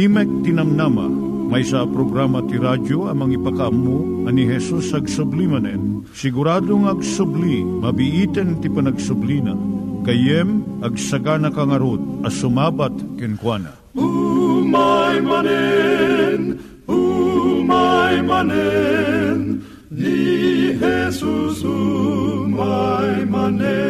Timek Tinamnama, may sa programa ti radyo amang ipakaammo ani Hesus ag sublimanen. Siguradong ag subli, mabiiten ti panagsublina. Kayem ag sagana kangarot as sumabat kenkwana. Umay manen, umay manen, ni Jesus umay manen.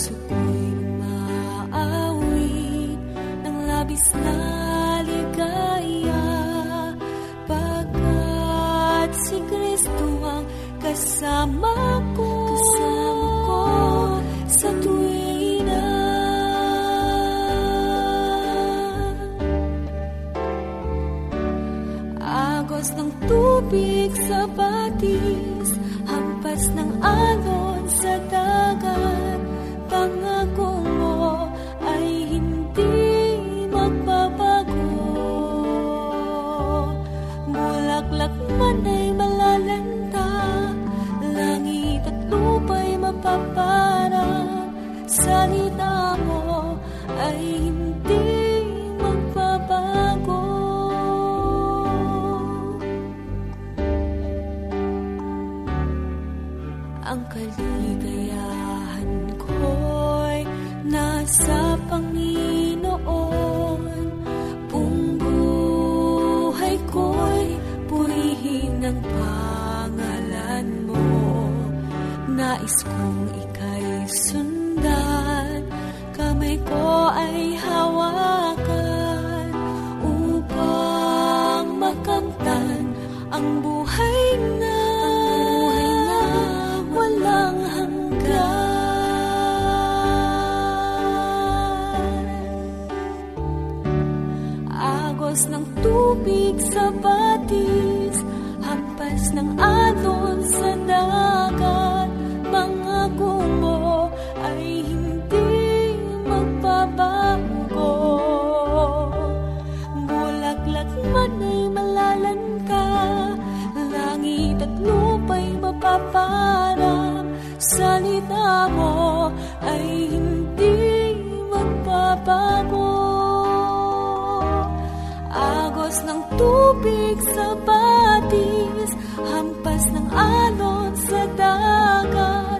puso ko'y maawi ng labis na ligaya. Pagkat si Kristo ang kasama ko kaligayahan ko'y nasa Panginoon. Kung buhay ko'y purihin ang pangalan mo, nais kong ika'y sundan, kamay ko ay hawakan upang makamtan ang buhay mo. tubig sa batis Hampas ng alon sa dagat. Mga gumo ay hindi magbabago. Bulaklak man ay malalanta Langit at lupa'y mapaparap Salita mo ay hindi magbabago. ng tubig sa batis, hampas ng alon sa dagat.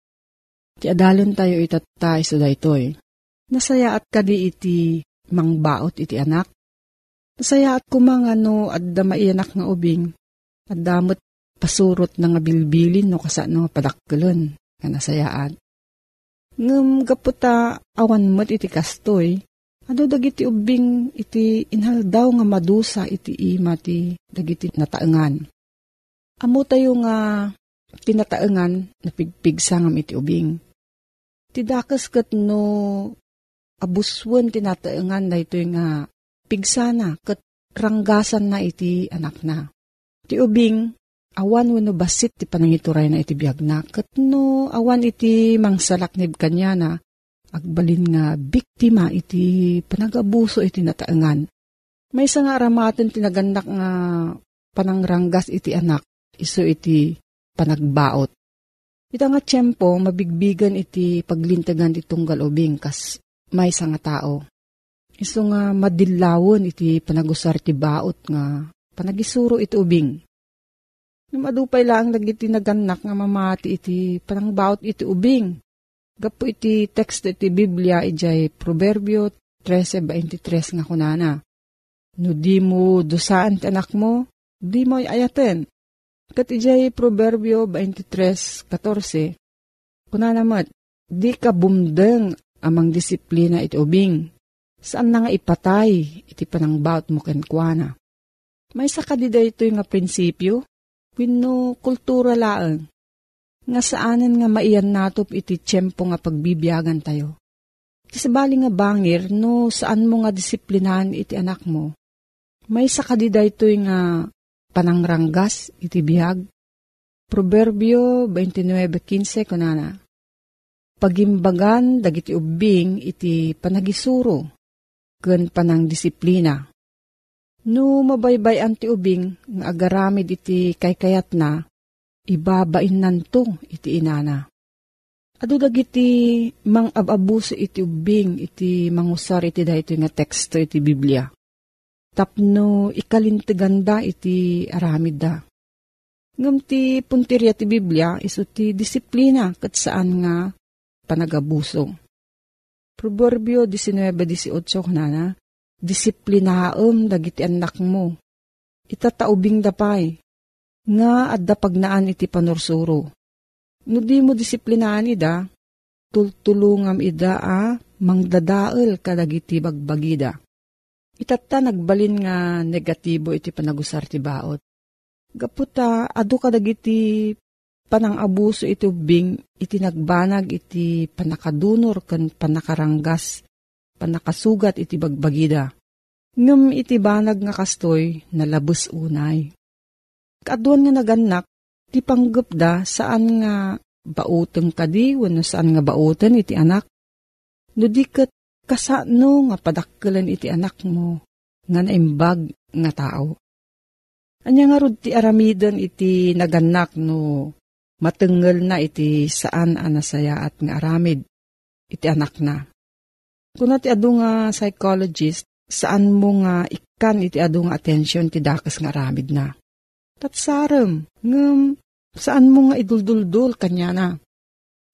Ti adalon tayo itatay so daytoy. Nasaya at kadi iti mangbaot iti anak. Nasaya at kumang ano adda maianak nga ubing. Addamot pasurot na nga bilbilin no kasano padakkelon nga nasayaan. Ngem gaputa awan mo't iti kastoy. Ano dagiti ubing iti inhaldaw nga madusa iti ima ti dagiti nataengan. Amo tayo nga tinataengan na pigpigsa ngam iti ubing Ti dakas kat no abuswan tinataengan na ito nga pigsana kat ranggasan na iti anak na. Ti ubing awan wano basit ti panangituray na iti biyag na kat no awan iti mangsalaknib kanya na agbalin nga biktima iti panagabuso iti nataengan. May isa nga aramaten tinaganak nga panangranggas iti anak iso iti panagbaot. Ita nga tiyempo, mabigbigan iti paglintagan itong galubing kas may nga tao. Iso nga madillawon iti panagusar ti baot nga panagisuro iti ubing. Madupay lang nagiti naganak nga mamati iti panangbaot iti ubing. Gapo iti text iti Biblia ijay Proverbio 13.23 nga kunana. No di mo dusaan ti anak mo, di mo ayaten. Kat ijay Proverbio 23.14, kuna namat, di ka bumdeng amang disiplina iti ubing. Saan na nga ipatay iti panangbaut mo kenkwana. May sakadida ito nga prinsipyo, wino kultura laang. Nga saanan nga maiyan natop iti tiyempo nga pagbibiyagan tayo. Kisabali nga bangir, no saan mo nga disiplinan iti anak mo. May sakadida ito nga panangranggas iti bihag. Proverbio 29.15 kunana. Pagimbagan dagiti ubing iti panagisuro ken panang disiplina. No mabaybayan ti ubing nga agaramid iti kaykayat na, ibabain nanto iti inana. Ado dagiti mang ababuso iti ubing iti mangusar iti dahito nga teksto iti Biblia tapno ikalintiganda iti aramid da. Ngam ti puntirya ti Biblia iso ti disiplina kat saan nga panagabuso. Proverbio 19.18 kanana, disiplinaam dagiti anak mo. Itataubing dapay, nga adda pagnaan iti panursuro. No di mo disiplinaan ida, tultulungam ida a mangdadael kadagiti bagbagida Itatta nagbalin nga negatibo iti panagusar ti baot. Gaputa, adu kadagiti panang abuso iti ubing iti nagbanag iti panakadunor kan panakaranggas, panakasugat iti bagbagida. Ngem iti banag nga kastoy nalabos unay. Kaduan nga naganak, ti panggap da saan nga bauteng kadi, wano saan nga bauten iti anak. No kasano nga padakkelan iti anak mo nga naimbag nga tao. Anya nga rod ti aramidan iti naganak no matengel na iti saan anasaya at nga aramid iti anak na. Kuna ti adu nga psychologist, saan mo nga ikan iti adu nga attention ti dakas nga aramid na. Tatsarem, ngem saan mo nga idulduldul kanya na.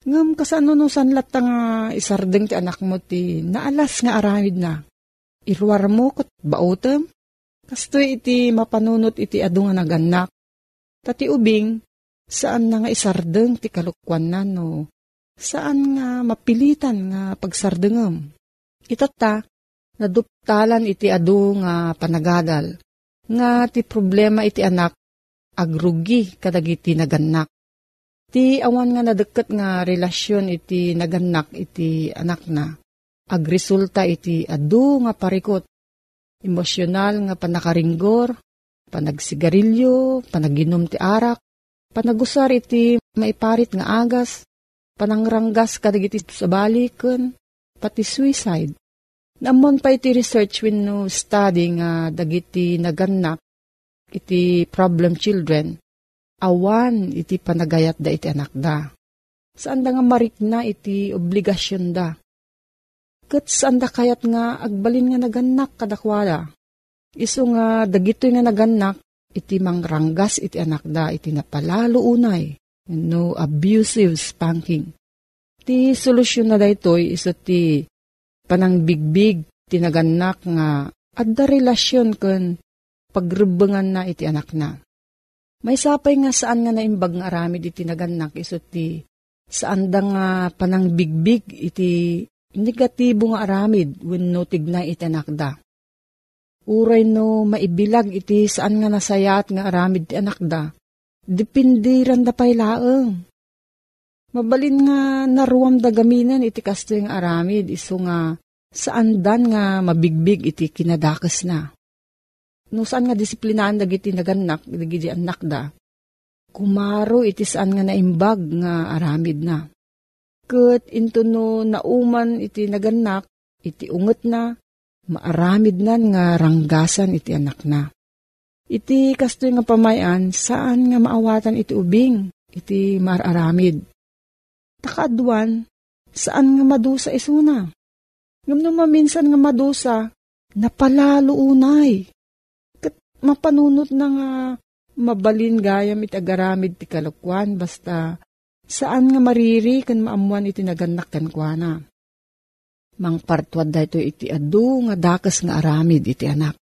Ngam kasano no sanlat nga isardeng ti anak mo ti naalas nga aramid na. Irwar mo kat bautem. Kasto iti mapanunot iti adu nga naganak. Tati ubing, saan na nga isardeng ti kalukwan na no. Saan nga mapilitan nga pagsardengem. Itata, naduptalan iti adu nga panagadal. Nga ti problema iti anak, agrugi kadagiti naganak Ti awan nga nadeket nga relasyon iti naganak iti anak na. Agresulta iti adu nga parikot. Emosyonal nga panakaringgor, panagsigarilyo, panaginom ti arak, panagusar iti maiparit nga agas, panangranggas kadagiti sa balikon, pati suicide. Namon pa iti research when no study nga dagiti naganak iti problem children, awan iti panagayat da iti anak da. Saan da nga marikna iti obligasyon da. Kat saan da kayat nga agbalin nga naganak kadakwada. Iso nga dagito nga naganak iti mangranggas iti anak da iti napalalo unay. No abusive spanking. Ti solusyon na daytoy iso ti panang bigbig tinaganak nga adda relasyon ken pagrebengan na iti anak na. May sapay nga saan nga naimbag nga aramid iti naganak iso ti saan da nga panang bigbig iti negatibo nga aramid wenno tignay iti anak da. Uray no maibilag iti saan nga nasayat nga aramid ti anak da. Depende ran da pay laeng. Mabalin nga naruam da gaminan iti kasto yung aramid, iso nga saan dan nga mabigbig iti kinadakas na. No saan nga disiplinaan dagiti naganak, dagiti anak da, kumaro iti saan nga naimbag nga aramid na. Kat into no nauman iti naganak, iti unget na, maaramid nan nga ranggasan iti anak na. Iti kasto nga pamayan, saan nga maawatan iti ubing, iti mararamid Takaadwan, saan nga madusa isuna? Ngam no maminsan nga madusa, napalalo unay. Mapanunot na nga mabalin gayam iti agaramid ti kalukwan, basta saan nga mariri kan maamuan iti naganak kan kuana. Mang partwad da ito iti adu nga dakas nga aramid iti anak.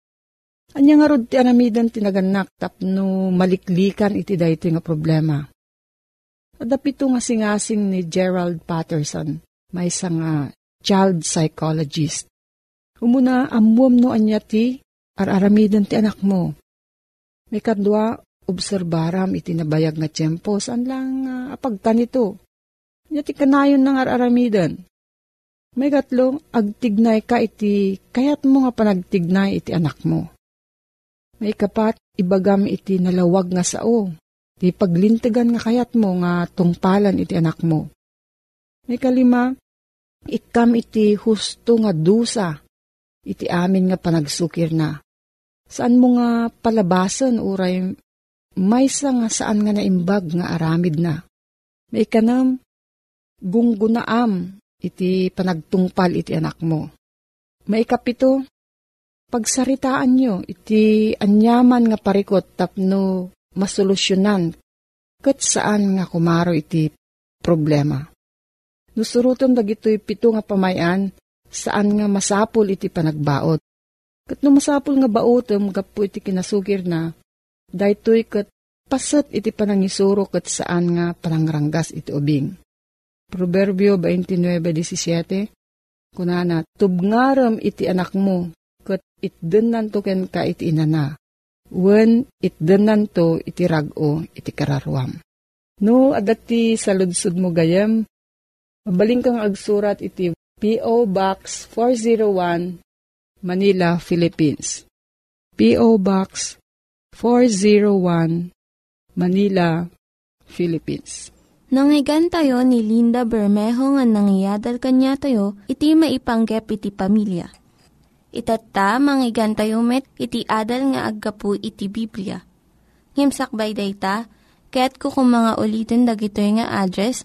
Anya nga rod ti anamidan tinaganak tapno maliklikan iti dayto nga problema. Adapito nga singasing ni Gerald Patterson, may isang uh, child psychologist. Umuna, amuam no anya ti, araramidan ti anak mo. May kadwa, obserbaram iti nabayag nga tiyempo, saan lang uh, apagtan ito. Nya ti kanayon ng araramidan. May gatlo, agtignay ka iti, kayat mo nga panagtignay iti anak mo. May kapat, ibagam iti nalawag nga sao, Ti paglintigan nga kayat mo nga tungpalan iti anak mo. May kalima, ikam iti husto nga dusa, iti amin nga panagsukir na. Saan mo nga palabasan uray maysa nga saan nga naimbag nga aramid na. May kanam, gunggunaam iti panagtungpal iti anak mo. May kapito, pagsaritaan nyo iti anyaman nga parikot tapno masolusyonan kat saan nga kumaro iti problema. Nusurutom dagitoy pito nga pamayan saan nga masapul iti panagbaot. Kat no nga baotom gapu iti kinasugir na, daytoy kat pasat iti panangisuro kat saan nga panangranggas iti ubing. Proverbio 29.17 Kunana, tubngaram iti anak mo, kat itdenan to ken ka iti inana wen itdenan to iti rago iti kararwam. No, adati sa ludsud mo gayam, mabaling kang agsurat iti P.O. Box 401, Manila, Philippines. P.O. Box 401, Manila, Philippines. Nangyigan tayo ni Linda Bermejo nga nangyadal kanya tayo, iti maipanggep iti pamilya Itatta, manggigan tayo met, iti adal nga aggapu iti Biblia. Ngimsakbay day ta, kaya't kukumanga ulitin dagito nga address,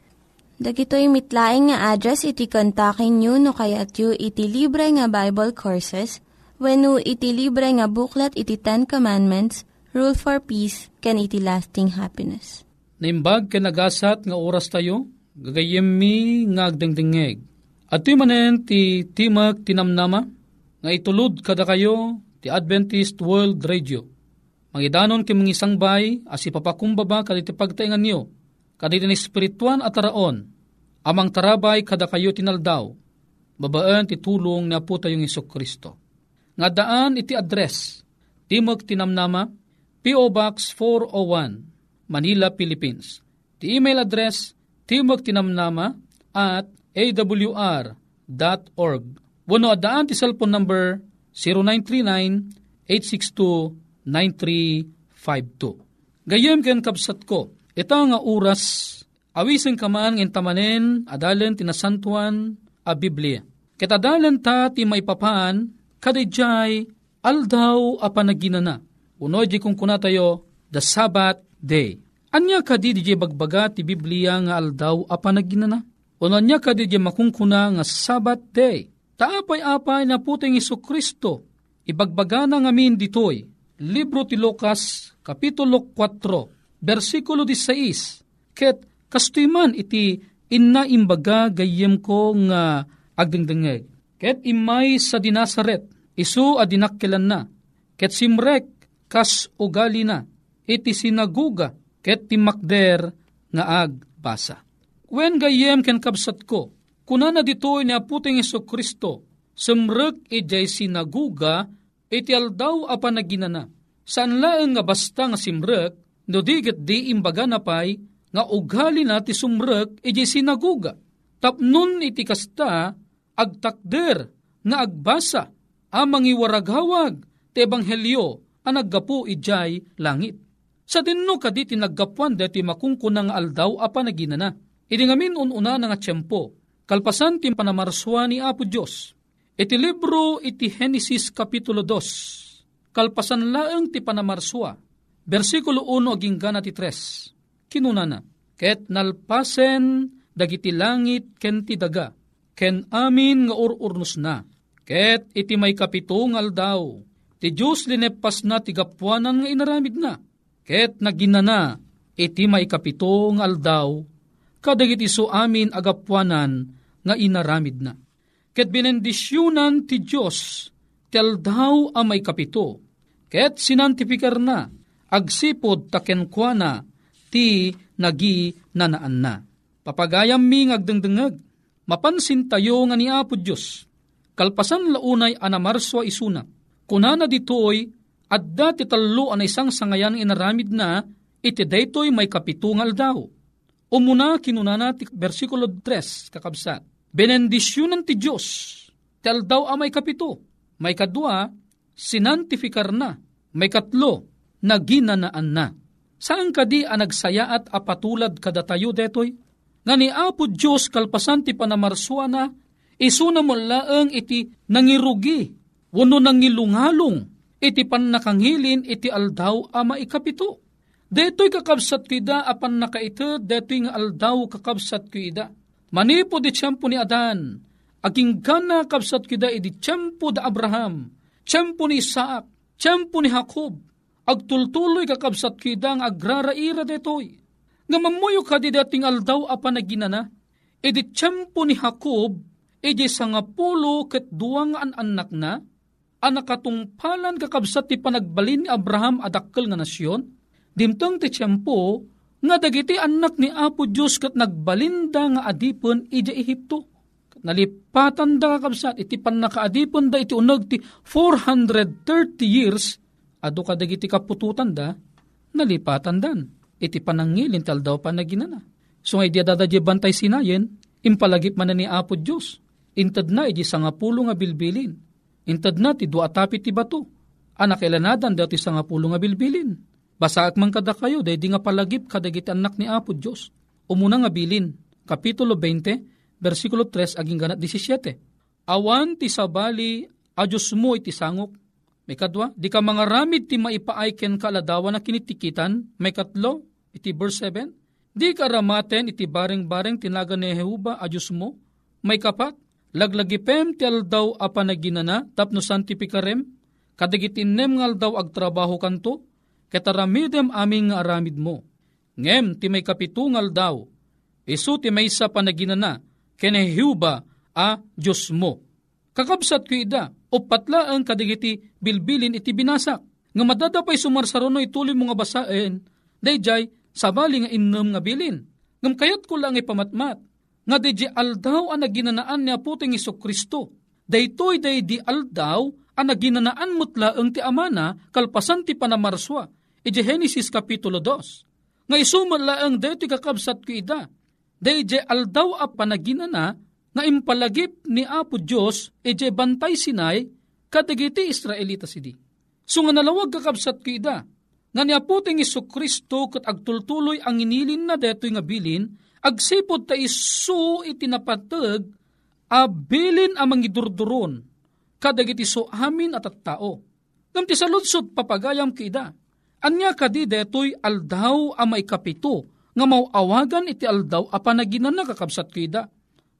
Dagitoy mitlaing nga address iti kontakin nyo no kayat yu iti libre nga Bible Courses when no iti libre nga buklat iti Ten Commandments, Rule for Peace, can iti lasting happiness. Naimbag ka nagasat nga oras tayo, gagayem mi nga agdengdengeg. At manen ti Timag Tinamnama, nga itulod kada kayo ti Adventist World Radio. Mangidanon kim isang bay, as ipapakumbaba kaditi pagtaingan niyo, kaditi ni spirituan at araon, amang tarabay kada kayo tinaldaw. babaan ti tulong na po tayong Iso Kristo. Nga daan iti address, Timog Tinamnama, P.O. Box 401, Manila, Philippines. Ti email address, Timog Tinamnama at awr.org. Wano adaan ti cellphone number 0939-862-9352. Gayem ken kapsat ko, ito nga oras, awisen kaman ng tamanen, adalen tinasantuan, a Biblia. Ketadalan ta ti maipapaan, kadijay, aldaw a panaginana. Uno di kung kuna tayo, the Sabbath day. Anya kadi di bagbaga ti Biblia nga aldaw a panaginana? Uno anya kadi di makungkuna nga Sabbath day. Taapay-apay na puting Iso Kristo, ibagbaga na ngamin ditoy, Libro ti Lucas, Kapitulo 4, versikulo 16, ket kastuiman iti inna imbaga gayem ko nga agdengdengeg. Ket imay sa dinasaret, isu adinakkelan na, ket simrek kas ugali na, iti sinaguga, ket timakder nga agbasa. Wen gayem ken kabsat ko, Kuna na ditoy ni aputing Iso Kristo, sumrek ijay sinaguga, iti aldaw apa naginana. Saan laeng nga basta nga simrek, no diget di imbaga na pay, nga ugali na ti sumrek ijay sinaguga. Tapnon iti kasta, agtakder, nga agbasa, amang iwaraghawag, ti ebanghelyo, ang naggapu ijay langit. Sa dinno kaditi naggapuan deti makungkunang aldaw apa naginana. Idi ngamin ununa nga tiyempo, Kalpasan ti panamarswa ni Apo Diyos. Iti libro iti Genesis Kapitulo 2. Kalpasan laeng ti panamarswa. Versikulo 1 aging gana ti 3. Kinunana. Ket nalpasen dagiti langit ken ti daga. Ken amin nga ururnos na. Ket iti may kapitungal daw. Ti Diyos linepas na ti gapuanan nga inaramid na. Ket naginana iti may kapitungal daw kadagiti so amin agapuanan nga inaramid na. Ket binendisyunan ti Diyos, tel daw amay kapito, ket sinantifikar na, agsipod takenkwana, ti nagi nanaan na. Papagayam mi ngagdengdengag, mapansin tayo nga ni Apo Diyos, kalpasan launay anamarswa isuna, kunana ditoy, at dati talo an isang sangayan inaramid na, iti daytoy may kapitungal daw. Umuna kinunana ti versikulo 3 kakabsat. Benendisyonan ti Diyos, tel daw amay kapito, may kadwa, sinantifikar na, may katlo, naginanaan na. Saan kadi ang nagsaya at apatulad kadatayo detoy? Nga ni Apo Diyos kalpasan ti panamarswa na, isuna mo laeng iti nangirugi, wano nangilungalong, iti panakangilin iti aldaw ama ikapito. Deto'y kakabsat kida apan nakaita, deto'y nga aldaw kakabsat kida Manipo di tiyempo ni Adan, aging gana kapsat kida iti tiyempo da Abraham, tiyempo ni Isaac, tiyempo ni Jacob, agtultuloy kakabsat kida nga agraraira detoy. Nga mamuyo ka di dating aldaw apa na ginana, iti tiyempo ni Jacob, iti sangapulo ket duwang an anak na, anak katungpalan kakabsat ti panagbalin ni Abraham adakkel nga nasyon, dimtang ti tiyempo, nga dagiti anak ni Apo Diyos kat nagbalinda nga adipon ija Ehipto. Nalipatan da kakabsat, iti pan nakaadipon da iti unag ti 430 years, ado ka dagiti kapututan da, nalipatan dan. Iti panangilin tal daw panaginana. So nga idya dadadya bantay sinayen, impalagip man na ni Apo Diyos. Intad na iti sangapulo nga bilbilin. Intad na ti duatapi ti bato. Anak ilanadan dati sangapulo nga bilbilin Basaak man kada kayo, day di nga palagip kadagiti anak ni Apo Diyos. Umuna nga bilin, Kapitulo 20, versikulo 3, aging ganat 17. Awan ti sabali, a Diyos mo iti sangok. May kadwa, di ka mga ramid ti maipaayken kaladawa na kinitikitan. May katlo, iti verse 7. Di ka ramaten iti bareng-bareng tinaga ni Jehuba a Diyos mo. May kapat, laglagipem ti aldaw a panaginana tapno santipikarem. Kadagitinem ngal daw agtrabaho kanto, kataramidem aming nga aramid mo. Ngem ti may kapitungal daw, isu ti may sa panaginana, kenehiuba a Diyos mo. Kakabsat ko ida, o patla ang kadigiti bilbilin iti binasak. Nga madadapay sumarsarono ituloy mga basaen, dayjay sabali nga innem nga bilin. Ngam kayat ko lang ipamatmat, nga di aldaw ang naginanaan niya puting iso Kristo. Daytoy day di aldaw ang naginanaan mutla ang ti amana kalpasan ti panamarswa. Ije Genesis Kapitulo 2. Nga isumala ang deti kakabsat ko ida. Day aldaw a panaginana nga impalagip ni Apo Diyos ije bantay sinay kadagiti Israelita sidi. So nga nalawag kakabsat ko ida. Nga ni aputing iso Kristo kat agtultuloy ang inilin na detoy nga bilin agsipod ta isu itinapatag abilin amang idurduron kadagiti so amin at at tao. Ngam ti saludsod papagayam kida. Anya kadi detoy aldaw a may kapito nga mauawagan iti aldaw a panaginan na kakabsat kida.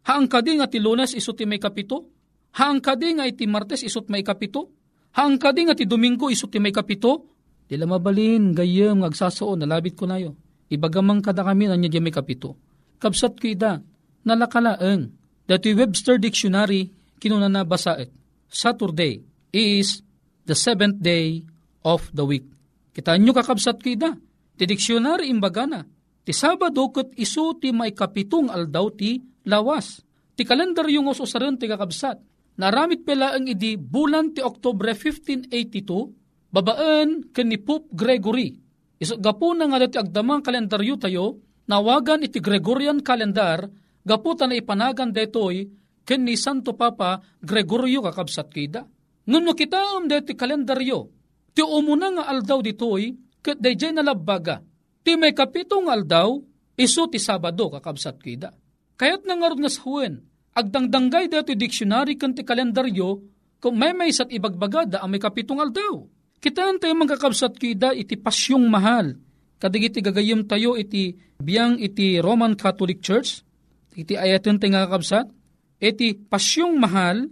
Haang kadi nga ti lunes isot ti may kapito? Haang kadi nga iti martes isot may kapito? Haang kadi nga ti domingo isot ti may kapito? Tila mabalin gayem ngagsasoon nalabit ko nayo. Ibagamang kada kami na niya may kapito kabsat ko ida, nalakalaeng. Dati Webster Dictionary, kinuna na basaet. Saturday is the seventh day of the week. Kita nyo kakabsat ko ida. Ti dictionary imbaga na. Ti Sabado kat iso ti may kapitong aldaw ti lawas. Ti kalendaryo nga usaran ti kakabsat. Naramit pala ang idi bulan ti Oktobre 1582, babaan ken ni Pope Gregory. Iso gapo na nga dati agdamang kalendaryo tayo, nawagan iti Gregorian calendar, gaputan na ipanagan detoy, ken ni Santo Papa Gregorio kakabsat kida. Ngam kita am deti kalendaryo, ti umuna nga aldaw ditoy, ket dayjay nalabaga, ti may kapitong aldaw, iso ti Sabado kakabsat kida. Kayat nga nga sahuin, agdangdanggay deti dictionary ken ti kalendaryo, kung may may sat ibagbagada ang may kapitong aldaw. Kitaan tayo mga kakabsat kida iti pasyong mahal, kadigiti gagayim tayo iti biyang iti Roman Catholic Church, iti ayaten tayo kakabsat, iti pasyong mahal,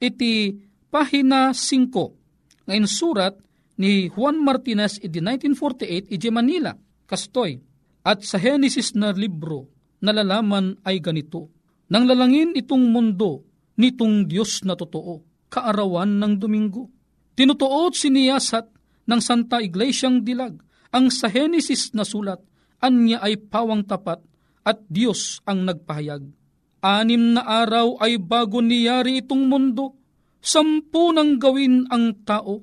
iti pahina 5, ngayon surat ni Juan Martinez iti 1948 iti Manila, kastoy, at sa Genesis na libro, nalalaman ay ganito, nang lalangin itong mundo, nitong Diyos na totoo, kaarawan ng Domingo. Tinutuot siniyasat ng Santa Iglesyang Dilag, ang sa Genesis na sulat, anya ay pawang tapat at Diyos ang nagpahayag. Anim na araw ay bago niyari itong mundo, sampu nang gawin ang tao,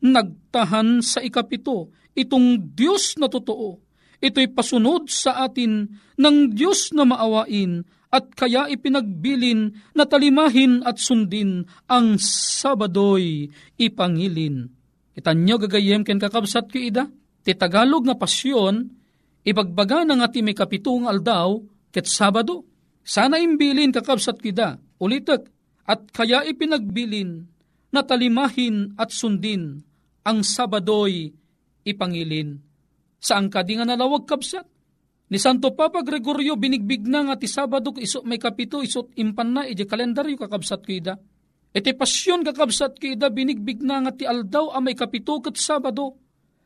nagtahan sa ikapito itong Diyos na totoo. Ito'y pasunod sa atin ng Diyos na maawain at kaya ipinagbilin na talimahin at sundin ang Sabadoy ipangilin. Itanyo gagayem ken kakabsat ki ida, Ti Tagalog pasyon, ibagbaga na nga ti may kapitong aldaw, ket Sabado. Sana imbilin kakabsat kida, ulitek, at kaya ipinagbilin, na talimahin at sundin, ang Sabadoy ipangilin. Saan ka di nga nalawag kabsat? Ni Santo Papa Gregorio binigbig na nga ti Sabado iso may kapito isot impan na iti kalendaryo kakabsat kida. Iti pasyon kakabsat kida binigbig na nga ti aldaw a may kapito kat Sabado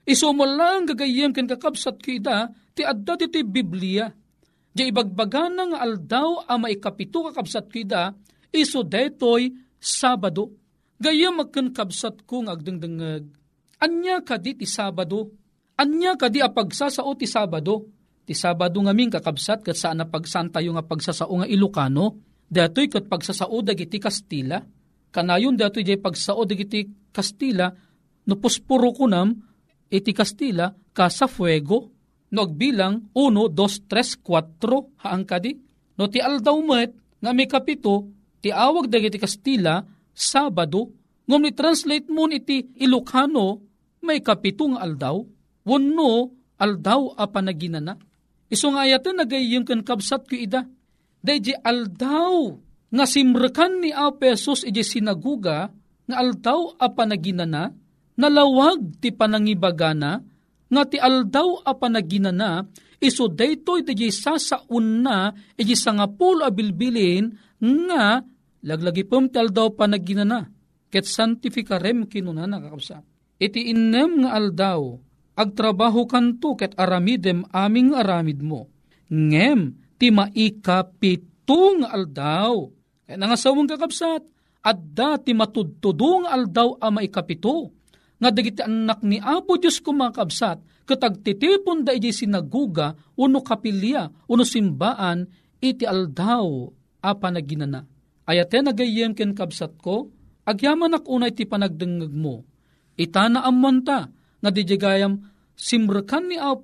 Iso mo lang gagayem ken kakabsat kida ti adda ti Biblia. Di ibagbaga nga aldaw a maikapito kakabsat kida iso detoy Sabado. Gayam magkan kabsat kong agdengdengag. Anya kadi ti Sabado? Anya kadi a pagsasao ti Sabado? Ti Sabado nga ming kakabsat kat saan na pagsantayo nga pagsasao nga Ilocano, datoy kat pagsasao dagiti Kastila. Kanayon datoy jay pagsao dagiti Kastila, no puspuro kunam, iti Kastila ka sa fuego no agbilang 1, 2, 3, 4 haang kadi. No ti aldaw met nga may kapito ti awag dagiti Kastila Sabado ngom ni translate mo iti Ilocano may kapito nga aldaw wano aldaw a panaginana. Iso nga ayatan nagayim kan kabsat ko ida. Dayji aldaw nga simrekan ni Apesos iji sinaguga nga aldaw a panaginana nalawag ti panangibagana, nga ti aldaw a panaginana, iso daytoy ti sasaun na, iti sangapulo a bilbilin, nga laglagi pom ti aldaw panaginana, ket santifikarem kinuna nakakapsa. Iti innem nga aldaw, agtrabaho kanto ket aramidem aming aramid mo. Ngem, ti maikapitong aldaw. Kaya nangasawang kakabsat, at dati matudtudong aldaw a maikapito nga dagiti anak ni Apo Diyos kumakabsat, katagtitipon da iji sinaguga, uno kapilya, uno simbaan, iti aldaw a panaginana. Ayate nagayem ken kabsat ko, agyaman ak unay ti panagdengeg mo. Itana amman ta, nga dijagayam simrekan ni Aw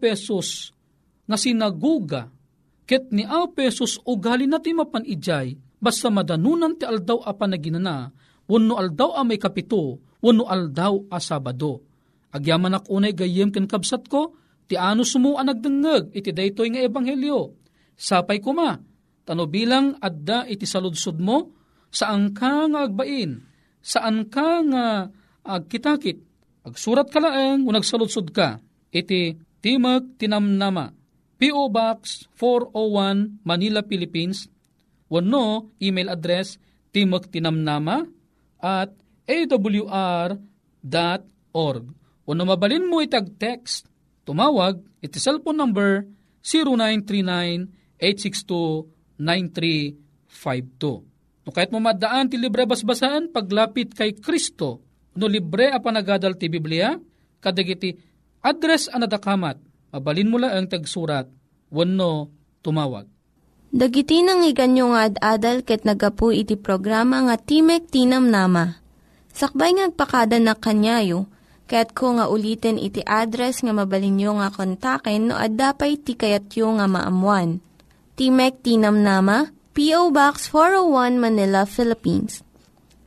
nga sinaguga, ket ni Aw Pesos ugali na ti mapan ijay, basta madanunan ti aldaw a panaginana, wano aldaw a may kapito, wano aldaw a sabado. Agyaman ak unay gayem ken kabsat ko, ti ano sumu anagdengeg, iti daytoy nga ebanghelyo. Sapay kuma, Tano bilang adda iti saludsod mo, saan ka nga agbain, saan ka nga agkitakit, agsurat ka laeng, unag saludsod ka, iti Timag Tinamnama, P.O. Box 401 Manila, Philippines, wano email address timagtinamnama at awr.org. Wano mabalin mo itag text, tumawag, iti cellphone number 0939 862 9352. No kahit mo madaan ti libre basbasan, paglapit kay Kristo, no libre a panagadal ti Biblia, kadagiti address anadakamat, mabalin mo lang ang tagsurat, wano tumawag. Dagiti nang iganyo nga ad-adal ket nagapu iti programa nga Timek Tinam Nama. Sakbay ngagpakada na kanyayo, ket ko nga ulitin iti address nga mabalinyo nga kontaken no ad-dapay tikayatyo nga maamuan. Timek Tinam Nama, P.O. Box 401 Manila, Philippines.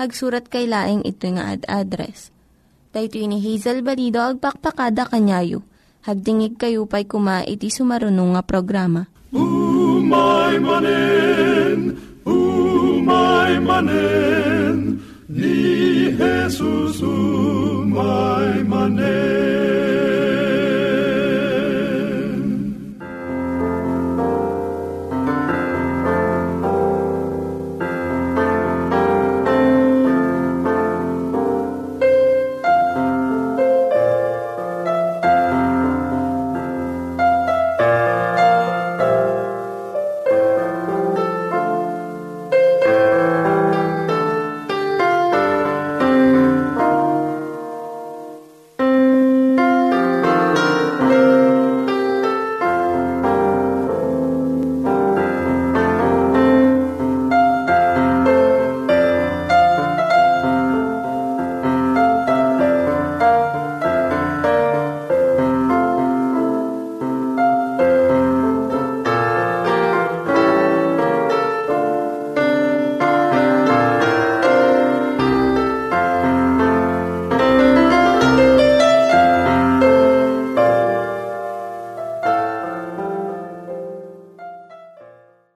Hagsurat kay laing ito nga ad address. Dahito ini Hazel Balido, agpakpakada kanyayo. Hagdingig kayo pa'y kuma iti sumarunong nga programa. Umay manen, umay manen, ni Jesus umay